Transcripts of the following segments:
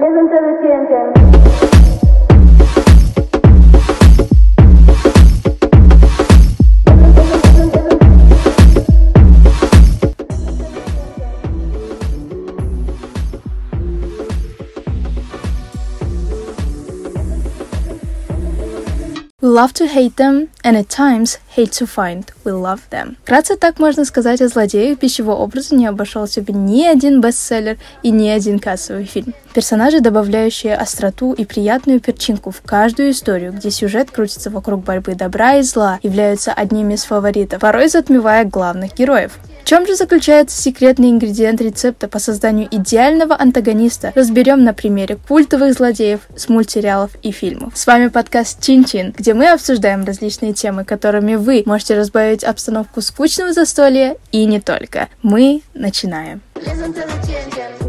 Listen to the chanting. We love to hate them, and at times hate to find we love them. Вкратце так можно сказать о злодеях, без чего образу не обошелся бы ни один бестселлер и ни один кассовый фильм. Персонажи, добавляющие остроту и приятную перчинку в каждую историю, где сюжет крутится вокруг борьбы добра и зла, являются одними из фаворитов, порой затмевая главных героев. Чем же заключается секретный ингредиент рецепта по созданию идеального антагониста, разберем на примере культовых злодеев с мультсериалов и фильмов. С вами подкаст Чин-Чин, где мы обсуждаем различные темы, которыми вы можете разбавить обстановку скучного застолья и не только. Мы начинаем. Listen to the chanting.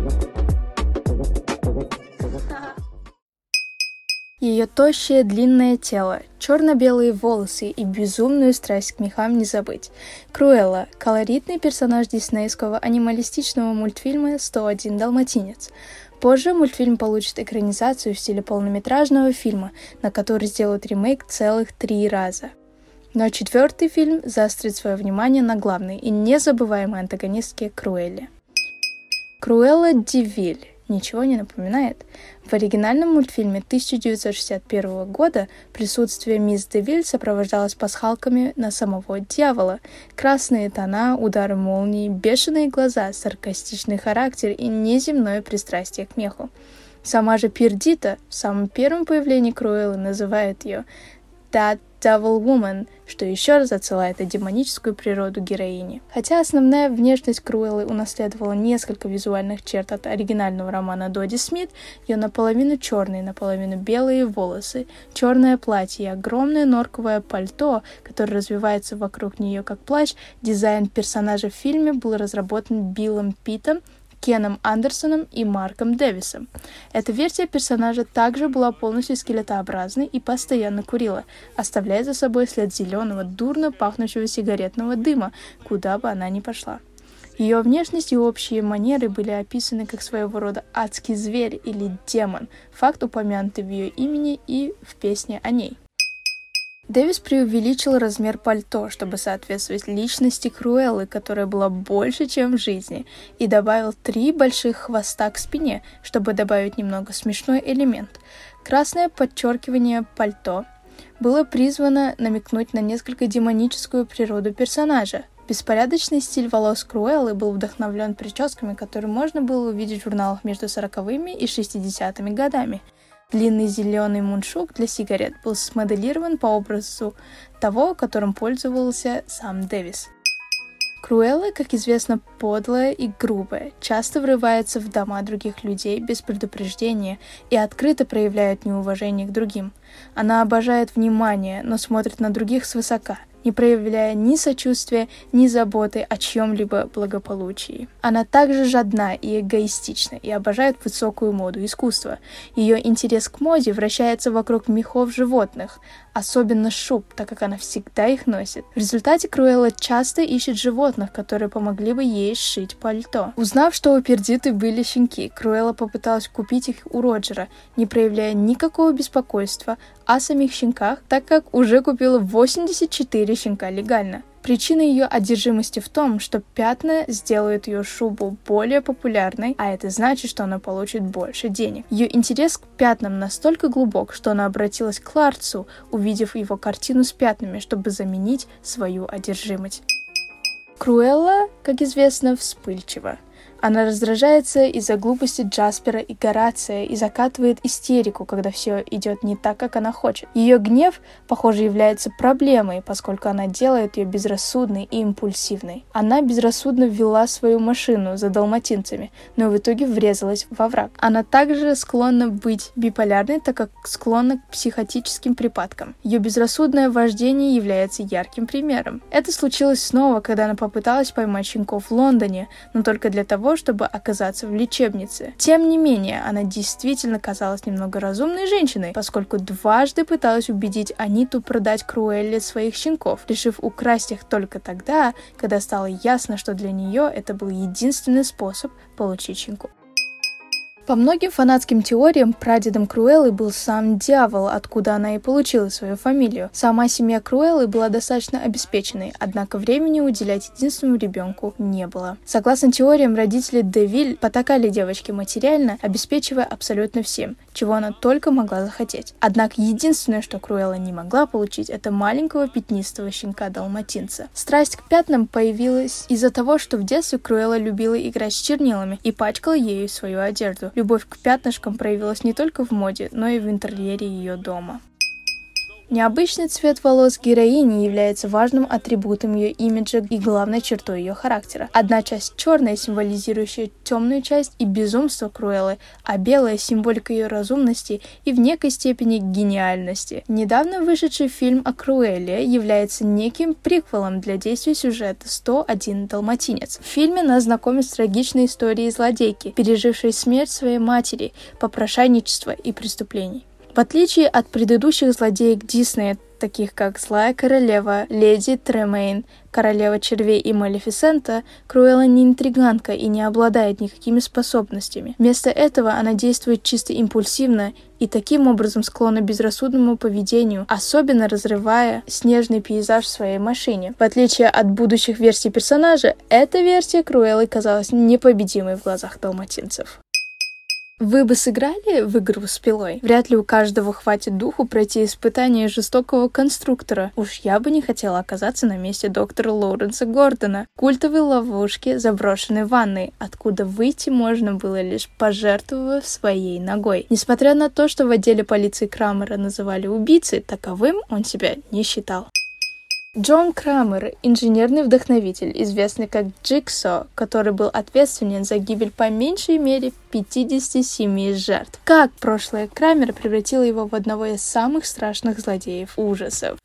Ее тощее длинное тело, черно-белые волосы и безумную страсть к мехам не забыть. Круэлла – колоритный персонаж диснейского анималистичного мультфильма «101 далматинец». Позже мультфильм получит экранизацию в стиле полнометражного фильма, на который сделают ремейк целых три раза. Но четвертый фильм заострит свое внимание на главной и незабываемой антагонистке Круэлле. Круэлла Дивиль ничего не напоминает. В оригинальном мультфильме 1961 года присутствие мисс Девиль сопровождалось пасхалками на самого дьявола. Красные тона, удары молнии, бешеные глаза, саркастичный характер и неземное пристрастие к меху. Сама же Пердита в самом первом появлении Круэллы называет ее That Devil Woman, что еще раз отсылает на демоническую природу героини. Хотя основная внешность Круэллы унаследовала несколько визуальных черт от оригинального романа Доди Смит, ее наполовину черные, наполовину белые волосы, черное платье огромное норковое пальто, которое развивается вокруг нее как плащ, дизайн персонажа в фильме был разработан Биллом Питом, Кеном Андерсоном и Марком Дэвисом. Эта версия персонажа также была полностью скелетообразной и постоянно курила, оставляя за собой след зеленого, дурно пахнущего сигаретного дыма, куда бы она ни пошла. Ее внешность и общие манеры были описаны как своего рода адский зверь или демон, факт упомянутый в ее имени и в песне о ней. Дэвис преувеличил размер пальто, чтобы соответствовать личности Круэллы, которая была больше, чем в жизни, и добавил три больших хвоста к спине, чтобы добавить немного смешной элемент. Красное подчеркивание пальто было призвано намекнуть на несколько демоническую природу персонажа. Беспорядочный стиль волос Круэллы был вдохновлен прическами, которые можно было увидеть в журналах между 40-ми и 60-ми годами – Длинный зеленый мундшук для сигарет был смоделирован по образу того, которым пользовался сам Дэвис. Круэлла, как известно, подлая и грубая, часто врывается в дома других людей без предупреждения и открыто проявляет неуважение к другим. Она обожает внимание, но смотрит на других свысока – не проявляя ни сочувствия, ни заботы о чьем-либо благополучии. Она также жадна и эгоистична и обожает высокую моду искусство. Ее интерес к моде вращается вокруг мехов животных, особенно шуб, так как она всегда их носит. В результате Круэлла часто ищет животных, которые помогли бы ей сшить пальто. Узнав, что у Пердиты были щенки, Круэлла попыталась купить их у Роджера, не проявляя никакого беспокойства о самих щенках, так как уже купила 84 щенка легально. Причина ее одержимости в том, что пятна сделают ее шубу более популярной, а это значит, что она получит больше денег. Ее интерес к пятнам настолько глубок, что она обратилась к Ларцу, увидев его картину с пятнами, чтобы заменить свою одержимость. Круэлла, как известно, вспыльчива. Она раздражается из-за глупости Джаспера и Горация и закатывает истерику, когда все идет не так, как она хочет. Ее гнев, похоже, является проблемой, поскольку она делает ее безрассудной и импульсивной. Она безрассудно ввела свою машину за далматинцами, но в итоге врезалась во враг. Она также склонна быть биполярной, так как склонна к психотическим припадкам. Ее безрассудное вождение является ярким примером. Это случилось снова, когда она попыталась поймать щенков в Лондоне, но только для того, чтобы оказаться в лечебнице. Тем не менее, она действительно казалась немного разумной женщиной, поскольку дважды пыталась убедить Аниту продать Круэлле своих щенков, решив украсть их только тогда, когда стало ясно, что для нее это был единственный способ получить щенков. По многим фанатским теориям, прадедом Круэллы был сам дьявол, откуда она и получила свою фамилию. Сама семья Круэллы была достаточно обеспеченной, однако времени уделять единственному ребенку не было. Согласно теориям, родители Девиль потакали девочке материально, обеспечивая абсолютно всем, чего она только могла захотеть. Однако единственное, что Круэлла не могла получить, это маленького пятнистого щенка-далматинца. Страсть к пятнам появилась из-за того, что в детстве Круэлла любила играть с чернилами и пачкала ею свою одежду. Любовь к пятнышкам проявилась не только в моде, но и в интерьере ее дома. Необычный цвет волос героини является важным атрибутом ее имиджа и главной чертой ее характера. Одна часть черная, символизирующая темную часть и безумство Круэллы, а белая — символика ее разумности и в некой степени гениальности. Недавно вышедший фильм о Круэлле является неким приквелом для действия сюжета «101 Далматинец». В фильме нас знакомят с трагичной историей злодейки, пережившей смерть своей матери, попрошайничество и преступлений. В отличие от предыдущих злодеек Диснея, таких как Злая Королева, Леди Тремейн, Королева Червей и Малефисента, Круэлла не интриганка и не обладает никакими способностями. Вместо этого она действует чисто импульсивно и таким образом склонна к безрассудному поведению, особенно разрывая снежный пейзаж в своей машине. В отличие от будущих версий персонажа, эта версия Круэллы казалась непобедимой в глазах далматинцев. Вы бы сыграли в игру с пилой? Вряд ли у каждого хватит духу пройти испытание жестокого конструктора. Уж я бы не хотела оказаться на месте доктора Лоуренса Гордона. Культовой ловушки заброшенной ванной, откуда выйти можно было лишь пожертвовав своей ногой. Несмотря на то, что в отделе полиции Крамера называли убийцей, таковым он себя не считал. Джон Крамер – инженерный вдохновитель, известный как Джиксо, который был ответственен за гибель по меньшей мере 57 жертв. Как прошлое Крамера превратило его в одного из самых страшных злодеев ужасов.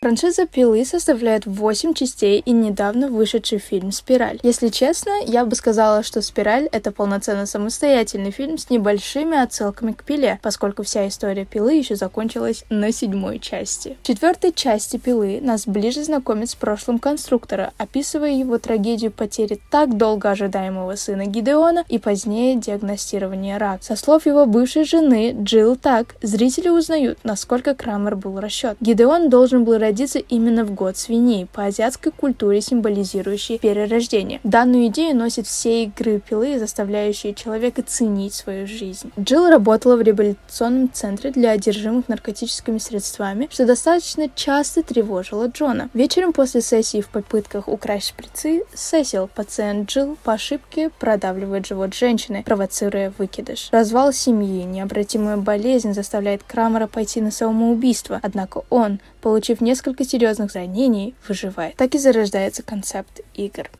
Франшиза «Пилы» составляет 8 частей и недавно вышедший фильм «Спираль». Если честно, я бы сказала, что «Спираль» — это полноценно самостоятельный фильм с небольшими отсылками к «Пиле», поскольку вся история «Пилы» еще закончилась на седьмой части. В четвертой части «Пилы» нас ближе знакомит с прошлым конструктора, описывая его трагедию потери так долго ожидаемого сына Гидеона и позднее диагностирование рака. Со слов его бывшей жены Джилл Так, зрители узнают, насколько Крамер был расчет. Гидеон должен был родиться именно в год свиней, по азиатской культуре символизирующей перерождение. Данную идею носит все игры пилы, заставляющие человека ценить свою жизнь. Джилл работала в реабилитационном центре для одержимых наркотическими средствами, что достаточно часто тревожило Джона. Вечером после сессии в попытках украсть шприцы, Сесил, пациент Джилл, по ошибке продавливает живот женщины, провоцируя выкидыш. Развал семьи, необратимая болезнь заставляет Крамера пойти на самоубийство, однако он, получив несколько серьезных ранений, выживает. Так и зарождается концепт игр.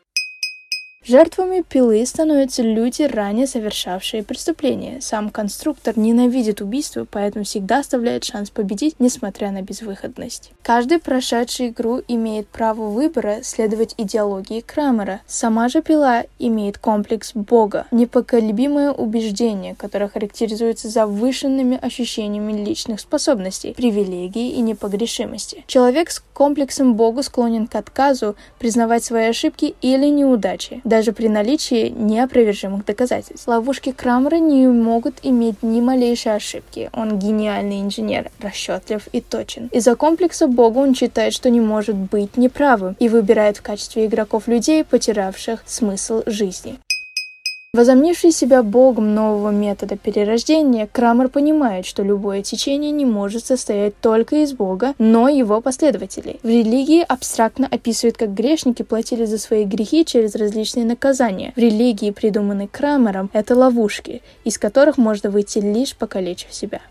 Жертвами пилы становятся люди, ранее совершавшие преступления. Сам конструктор ненавидит убийство, поэтому всегда оставляет шанс победить, несмотря на безвыходность. Каждый прошедший игру имеет право выбора следовать идеологии Крамера. Сама же пила имеет комплекс Бога, непоколебимое убеждение, которое характеризуется завышенными ощущениями личных способностей, привилегий и непогрешимости. Человек с комплексом Бога склонен к отказу признавать свои ошибки или неудачи даже при наличии неопровержимых доказательств. Ловушки Крамера не могут иметь ни малейшей ошибки. Он гениальный инженер, расчетлив и точен. Из-за комплекса Бога он считает, что не может быть неправым и выбирает в качестве игроков людей, потерявших смысл жизни. Возомнивший себя богом нового метода перерождения, Крамер понимает, что любое течение не может состоять только из бога, но его последователей. В религии абстрактно описывают, как грешники платили за свои грехи через различные наказания. В религии, придуманной Крамером, это ловушки, из которых можно выйти лишь покалечив себя.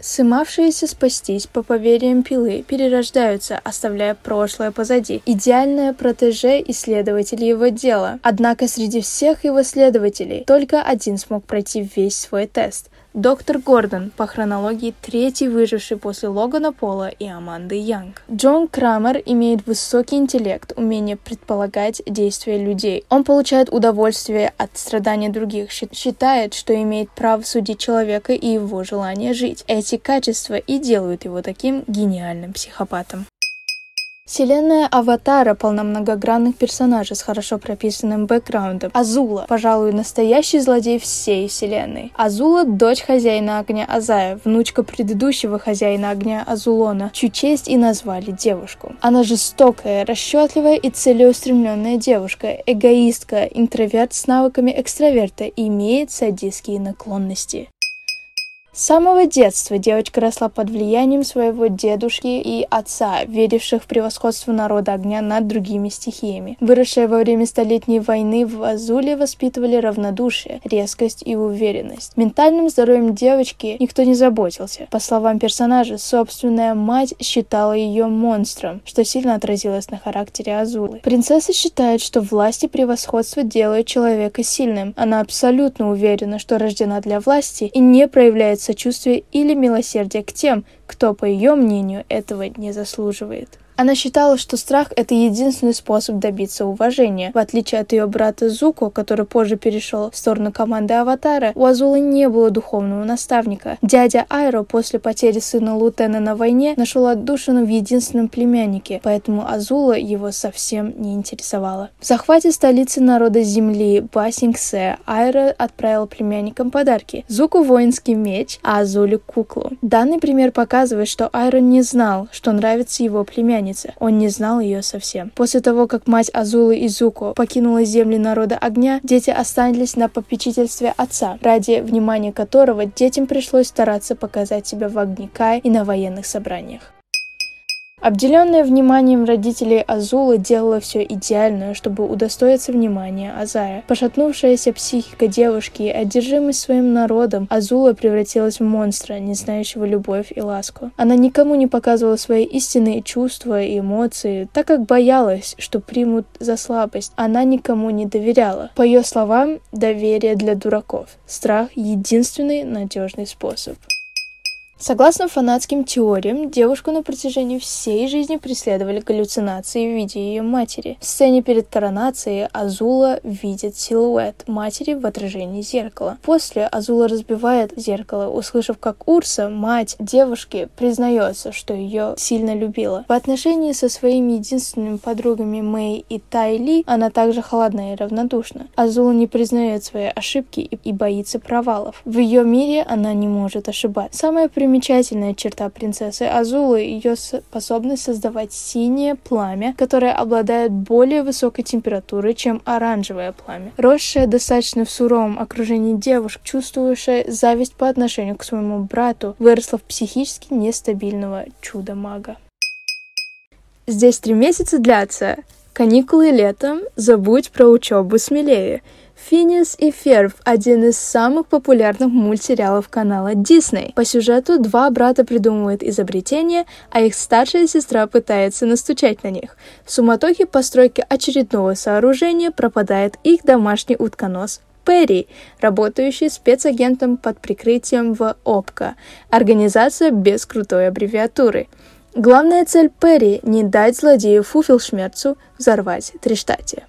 Сымавшиеся спастись по поверьям пилы перерождаются, оставляя прошлое позади. Идеальное протеже исследователь его дела. Однако среди всех его следователей только один смог пройти весь свой тест. Доктор Гордон, по хронологии третий выживший после Логана Пола и Аманды Янг. Джон Крамер имеет высокий интеллект, умение предполагать действия людей. Он получает удовольствие от страдания других, считает, что имеет право судить человека и его желание жить. Эти качества и делают его таким гениальным психопатом. Вселенная Аватара полна многогранных персонажей с хорошо прописанным бэкграундом. Азула, пожалуй, настоящий злодей всей вселенной. Азула – дочь хозяина огня Азая, внучка предыдущего хозяина огня Азулона, чью честь и назвали девушку. Она жестокая, расчетливая и целеустремленная девушка, эгоистка, интроверт с навыками экстраверта и имеет садистские наклонности. С самого детства девочка росла под влиянием своего дедушки и отца, веривших в превосходство народа огня над другими стихиями. Выросшая во время Столетней войны в Азуле воспитывали равнодушие, резкость и уверенность. Ментальным здоровьем девочки никто не заботился. По словам персонажа, собственная мать считала ее монстром, что сильно отразилось на характере Азулы. Принцесса считает, что власть и превосходство делают человека сильным. Она абсолютно уверена, что рождена для власти и не проявляет сочувствия или милосердия к тем, кто, по ее мнению, этого не заслуживает. Она считала, что страх – это единственный способ добиться уважения. В отличие от ее брата Зуко, который позже перешел в сторону команды Аватара, у Азулы не было духовного наставника. Дядя Айро после потери сына Лутена на войне нашел отдушину в единственном племяннике, поэтому Азула его совсем не интересовала. В захвате столицы народа Земли Басингсе Айро отправил племянникам подарки. Зуку воинский меч, а Азуле куклу. Данный пример показывает, что Айро не знал, что нравится его племяннику племяннице. Он не знал ее совсем. После того, как мать Азулы Изуко покинула земли народа огня, дети остались на попечительстве отца, ради внимания которого детям пришлось стараться показать себя в огне и на военных собраниях. Обделенная вниманием родителей Азула делала все идеальное, чтобы удостоиться внимания Азая. Пошатнувшаяся психика девушки и одержимость своим народом, Азула превратилась в монстра, не знающего любовь и ласку. Она никому не показывала свои истинные чувства и эмоции, так как боялась, что примут за слабость. Она никому не доверяла. По ее словам, доверие для дураков. Страх — единственный надежный способ. Согласно фанатским теориям, девушку на протяжении всей жизни преследовали галлюцинации в виде ее матери. В сцене перед коронацией Азула видит силуэт матери в отражении зеркала. После Азула разбивает зеркало, услышав, как Урса, мать девушки, признается, что ее сильно любила. В отношении со своими единственными подругами Мэй и Тайли она также холодна и равнодушна. Азула не признает свои ошибки и боится провалов. В ее мире она не может ошибаться. Самое примечательная черта принцессы Азулы – ее способность создавать синее пламя, которое обладает более высокой температурой, чем оранжевое пламя. Росшая достаточно в суровом окружении девушек, чувствующая зависть по отношению к своему брату, выросла в психически нестабильного чудо-мага. Здесь три месяца длятся. Каникулы летом, забудь про учебу смелее – Финес и Ферб – один из самых популярных мультсериалов канала Disney. По сюжету два брата придумывают изобретения, а их старшая сестра пытается настучать на них. В суматохе постройки очередного сооружения пропадает их домашний утконос Перри, работающий спецагентом под прикрытием в ОПКО, организация без крутой аббревиатуры. Главная цель Перри – не дать злодею Фуфелшмерцу взорвать Триштате.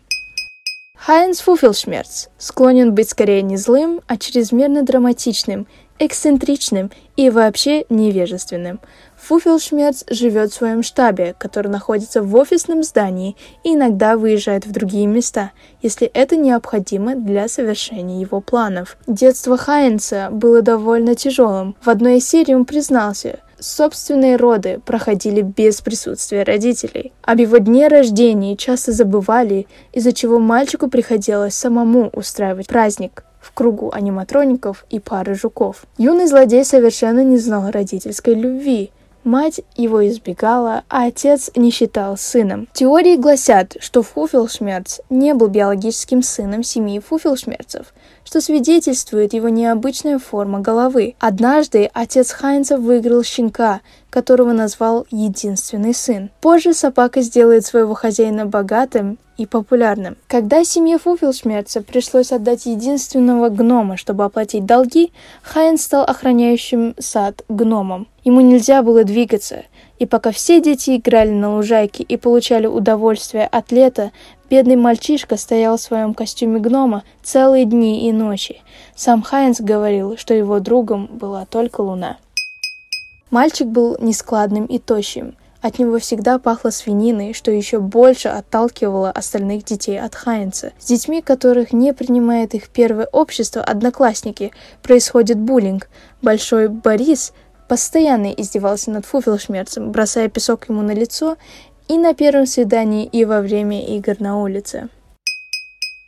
Хайнс Фуфелшмерц склонен быть скорее не злым, а чрезмерно драматичным, эксцентричным и вообще невежественным. Фуфелшмерц живет в своем штабе, который находится в офисном здании и иногда выезжает в другие места, если это необходимо для совершения его планов. Детство Хайнса было довольно тяжелым. В одной из серий он признался, Собственные роды проходили без присутствия родителей. Об его дне рождения часто забывали, из-за чего мальчику приходилось самому устраивать праздник в кругу аниматроников и пары жуков. Юный злодей совершенно не знал родительской любви, Мать его избегала, а отец не считал сыном. Теории гласят, что Фуфелшмерц не был биологическим сыном семьи Фуфелшмерцев, что свидетельствует его необычная форма головы. Однажды отец Хайнца выиграл щенка, которого назвал «единственный сын». Позже собака сделает своего хозяина богатым и популярным. Когда семье Фуфелшмерца пришлось отдать единственного гнома, чтобы оплатить долги, Хайнц стал охраняющим сад гномом. Ему нельзя было двигаться, и пока все дети играли на лужайке и получали удовольствие от лета, бедный мальчишка стоял в своем костюме гнома целые дни и ночи. Сам Хайнц говорил, что его другом была только луна. Мальчик был нескладным и тощим, От него всегда пахло свининой, что еще больше отталкивало остальных детей от Хайнца. С детьми, которых не принимает их первое общество, одноклассники, происходит буллинг. Большой Борис постоянно издевался над Фуфелшмерцем, бросая песок ему на лицо и на первом свидании, и во время игр на улице.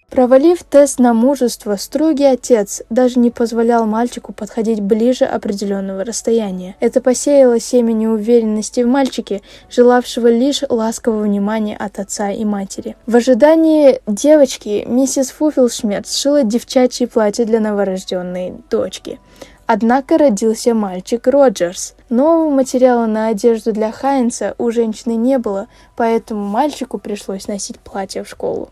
Провалив тест на мужество, строгий отец даже не позволял мальчику подходить ближе определенного расстояния. Это посеяло семя неуверенности в мальчике, желавшего лишь ласкового внимания от отца и матери. В ожидании девочки миссис Фуфелшмерт сшила девчачье платье для новорожденной дочки. Однако родился мальчик Роджерс. Нового материала на одежду для Хайнса у женщины не было, поэтому мальчику пришлось носить платье в школу.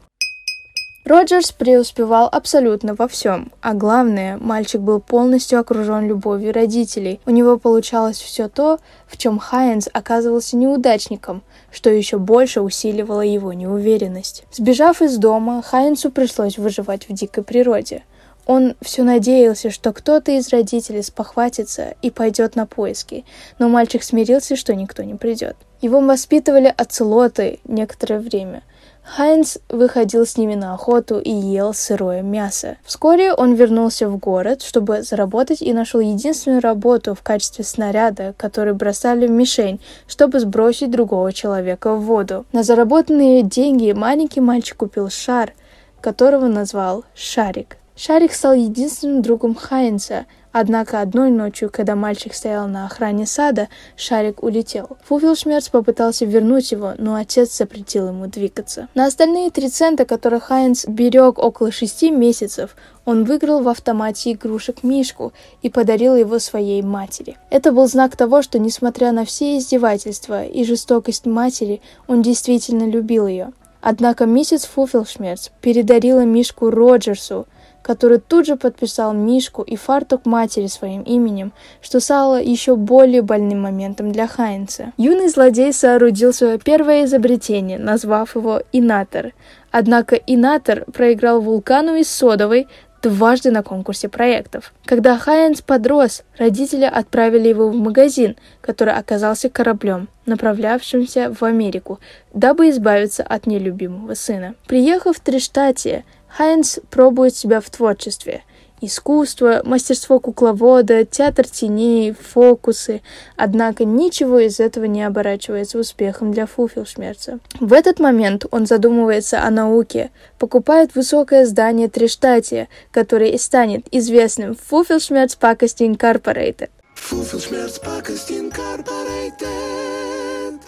Роджерс преуспевал абсолютно во всем, а главное, мальчик был полностью окружен любовью родителей. У него получалось все то, в чем Хайнс оказывался неудачником, что еще больше усиливало его неуверенность. Сбежав из дома, Хайнсу пришлось выживать в дикой природе. Он все надеялся, что кто-то из родителей спохватится и пойдет на поиски, но мальчик смирился, что никто не придет. Его воспитывали оцелоты некоторое время – Хайнс выходил с ними на охоту и ел сырое мясо. Вскоре он вернулся в город, чтобы заработать и нашел единственную работу в качестве снаряда, который бросали в мишень, чтобы сбросить другого человека в воду. На заработанные деньги маленький мальчик купил шар, которого назвал Шарик. Шарик стал единственным другом Хайнса, Однако одной ночью, когда мальчик стоял на охране сада, шарик улетел. Фуфелшмерц попытался вернуть его, но отец запретил ему двигаться. На остальные три цента, которые Хайнс берег около шести месяцев, он выиграл в автомате игрушек Мишку и подарил его своей матери. Это был знак того, что, несмотря на все издевательства и жестокость матери, он действительно любил ее. Однако миссис Фуфелшмерц передарила Мишку Роджерсу, который тут же подписал Мишку и фартук матери своим именем, что стало еще более больным моментом для Хайнца. Юный злодей соорудил свое первое изобретение, назвав его Инатор. Однако Инатор проиграл вулкану из содовой, дважды на конкурсе проектов. Когда Хайнс подрос, родители отправили его в магазин, который оказался кораблем, направлявшимся в Америку, дабы избавиться от нелюбимого сына. Приехав в Триштатия, Хайнс пробует себя в творчестве. Искусство, мастерство кукловода, театр теней, фокусы. Однако ничего из этого не оборачивается успехом для Фуфелшмерца. В этот момент он задумывается о науке, покупает высокое здание Триштатия, которое и станет известным Фуфелшмерц Пакости Инкорпорейтед. Фуфелшмерц Пакости Инкорпорейтед.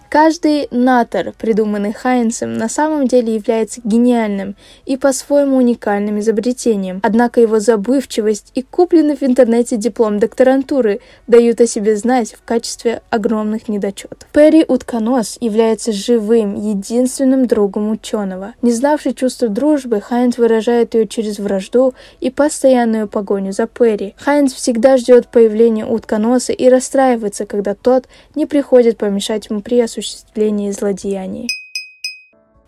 Каждый натор, придуманный Хайнсом, на самом деле является гениальным и по-своему уникальным изобретением. Однако его забывчивость и купленный в интернете диплом докторантуры дают о себе знать в качестве огромных недочетов. Перри Утконос является живым, единственным другом ученого. Не знавший чувства дружбы, Хайнс выражает ее через вражду и постоянную погоню за Перри. Хайнс всегда ждет появления утконоса и расстраивается, когда тот не приходит помешать ему при осуществлении осуществлении злодеяний.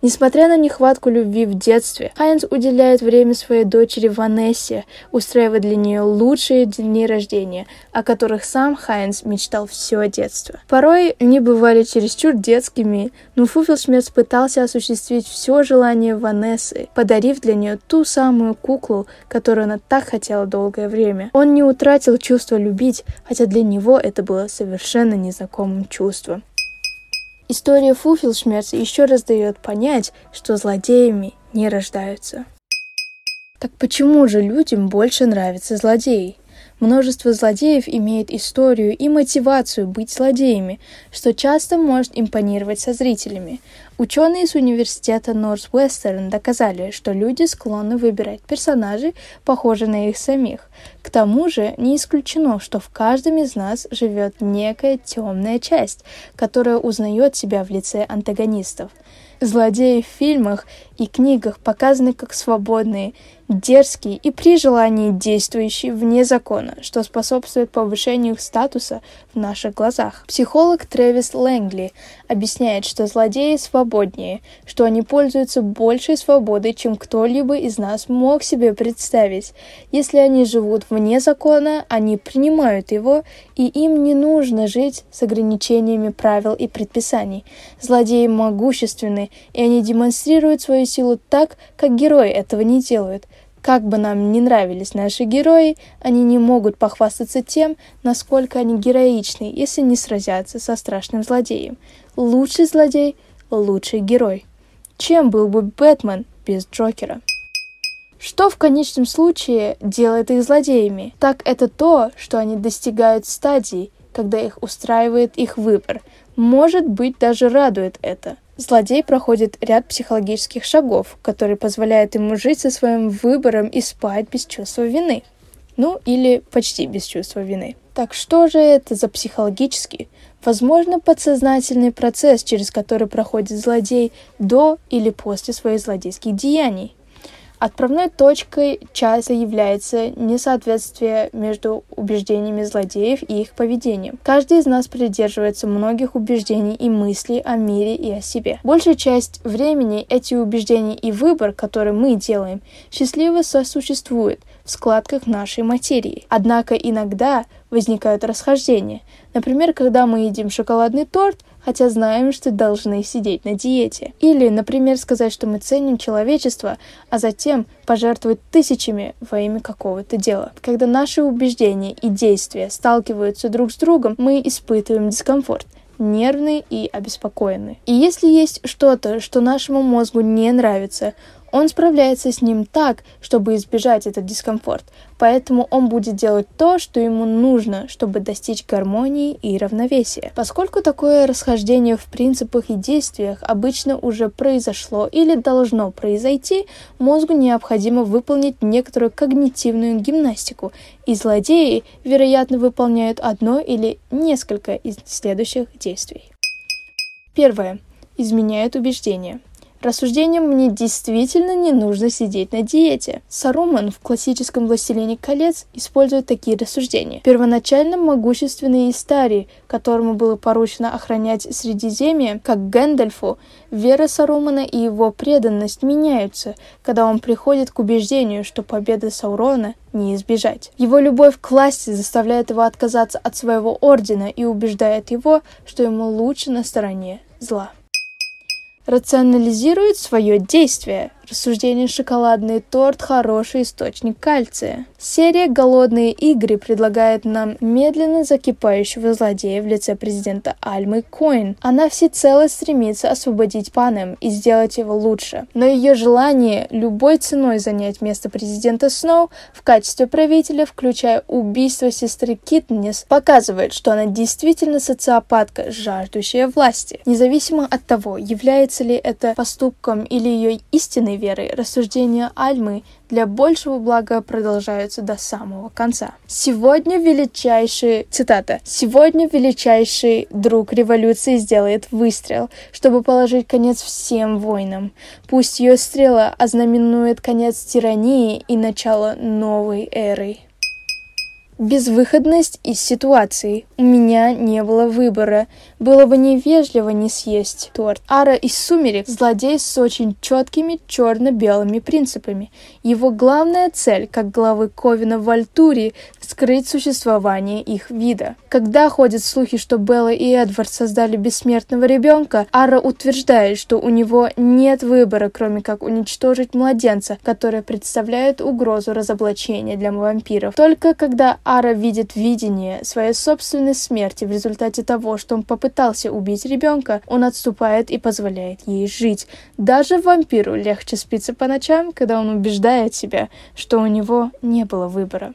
Несмотря на нехватку любви в детстве, Хайнс уделяет время своей дочери Ванессе, устраивая для нее лучшие дни рождения, о которых сам Хайнс мечтал все детство. Порой они бывали чересчур детскими, но Фуфелшмерц пытался осуществить все желание Ванессы, подарив для нее ту самую куклу, которую она так хотела долгое время. Он не утратил чувство любить, хотя для него это было совершенно незнакомым чувством. История Фуфелшмерца еще раз дает понять, что злодеями не рождаются. Так почему же людям больше нравятся злодеи? Множество злодеев имеет историю и мотивацию быть злодеями, что часто может импонировать со зрителями. Ученые из университета Норс-Вестерн доказали, что люди склонны выбирать персонажей, похожих на их самих. К тому же не исключено, что в каждом из нас живет некая темная часть, которая узнает себя в лице антагонистов. Злодеи в фильмах и книгах показаны как свободные, дерзкий и при желании действующий вне закона, что способствует повышению их статуса в наших глазах. Психолог Трэвис Лэнгли объясняет, что злодеи свободнее, что они пользуются большей свободой, чем кто-либо из нас мог себе представить. Если они живут вне закона, они принимают его, и им не нужно жить с ограничениями правил и предписаний. Злодеи могущественны, и они демонстрируют свою силу так, как герои этого не делают. Как бы нам ни нравились наши герои, они не могут похвастаться тем, насколько они героичны, если не сразятся со страшным злодеем. Лучший злодей – лучший герой. Чем был бы Бэтмен без Джокера? Что в конечном случае делает их злодеями? Так это то, что они достигают стадии, когда их устраивает их выбор. Может быть, даже радует это. Злодей проходит ряд психологических шагов, которые позволяют ему жить со своим выбором и спать без чувства вины. Ну, или почти без чувства вины. Так что же это за психологический, возможно, подсознательный процесс, через который проходит злодей до или после своих злодейских деяний? Отправной точкой часто является несоответствие между убеждениями злодеев и их поведением. Каждый из нас придерживается многих убеждений и мыслей о мире и о себе. Большая часть времени эти убеждения и выбор, который мы делаем, счастливо сосуществуют в складках нашей материи. Однако иногда возникают расхождения. Например, когда мы едим шоколадный торт, хотя знаем, что должны сидеть на диете. Или, например, сказать, что мы ценим человечество, а затем пожертвовать тысячами во имя какого-то дела. Когда наши убеждения и действия сталкиваются друг с другом, мы испытываем дискомфорт нервный и обеспокоенный. И если есть что-то, что нашему мозгу не нравится, он справляется с ним так, чтобы избежать этот дискомфорт, поэтому он будет делать то, что ему нужно, чтобы достичь гармонии и равновесия. Поскольку такое расхождение в принципах и действиях обычно уже произошло или должно произойти, мозгу необходимо выполнить некоторую когнитивную гимнастику, и злодеи, вероятно, выполняют одно или несколько из следующих действий. Первое. Изменяют убеждения. Рассуждением мне действительно не нужно сидеть на диете. Саруман в классическом «Властелине колец» использует такие рассуждения. Первоначально могущественный Истари, которому было поручено охранять Средиземье, как Гэндальфу, вера Сарумана и его преданность меняются, когда он приходит к убеждению, что победы Саурона не избежать. Его любовь к власти заставляет его отказаться от своего ордена и убеждает его, что ему лучше на стороне зла рационализирует свое действие. Рассуждение «Шоколадный торт» – хороший источник кальция. Серия «Голодные игры» предлагает нам медленно закипающего злодея в лице президента Альмы Коин. Она всецело стремится освободить Панем и сделать его лучше. Но ее желание любой ценой занять место президента Сноу в качестве правителя, включая убийство сестры Китнес, показывает, что она действительно социопатка, жаждущая власти. Независимо от того, является ли это поступком или ее истинной верой, рассуждения Альмы для большего блага продолжаются до самого конца. Сегодня величайший, цитата, «Сегодня величайший друг революции сделает выстрел, чтобы положить конец всем войнам. Пусть ее стрела ознаменует конец тирании и начало новой эры». Безвыходность из ситуации. У меня не было выбора. Было бы невежливо не съесть торт. Ара из «Сумерек» — злодей с очень четкими черно-белыми принципами. Его главная цель, как главы Ковина в Альтурии, скрыть существование их вида. Когда ходят слухи, что Белла и Эдвард создали бессмертного ребенка, Ара утверждает, что у него нет выбора, кроме как уничтожить младенца, который представляет угрозу разоблачения для вампиров. Только когда Ара видит видение своей собственной смерти в результате того, что он попытался убить ребенка, он отступает и позволяет ей жить. Даже вампиру легче спится по ночам, когда он убеждает себя, что у него не было выбора.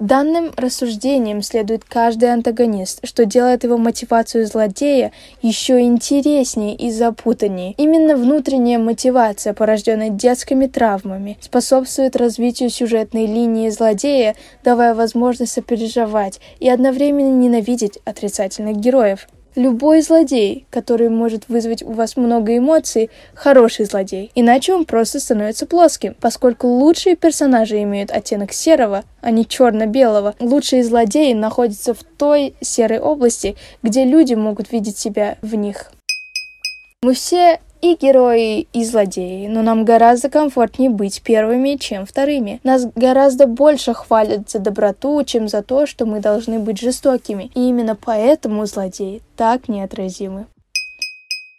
Данным рассуждением следует каждый антагонист, что делает его мотивацию злодея еще интереснее и запутаннее. Именно внутренняя мотивация, порожденная детскими травмами, способствует развитию сюжетной линии злодея, давая возможность сопереживать и одновременно ненавидеть отрицательных героев. Любой злодей, который может вызвать у вас много эмоций, хороший злодей. Иначе он просто становится плоским. Поскольку лучшие персонажи имеют оттенок серого, а не черно-белого, лучшие злодеи находятся в той серой области, где люди могут видеть себя в них. Мы все и герои, и злодеи, но нам гораздо комфортнее быть первыми, чем вторыми. Нас гораздо больше хвалят за доброту, чем за то, что мы должны быть жестокими. И именно поэтому злодеи так неотразимы.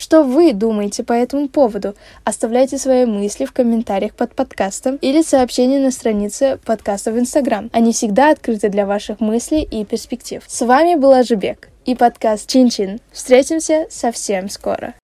Что вы думаете по этому поводу? Оставляйте свои мысли в комментариях под подкастом или сообщения на странице подкаста в Инстаграм. Они всегда открыты для ваших мыслей и перспектив. С вами был Ажибек и подкаст Чин-Чин. Встретимся совсем скоро.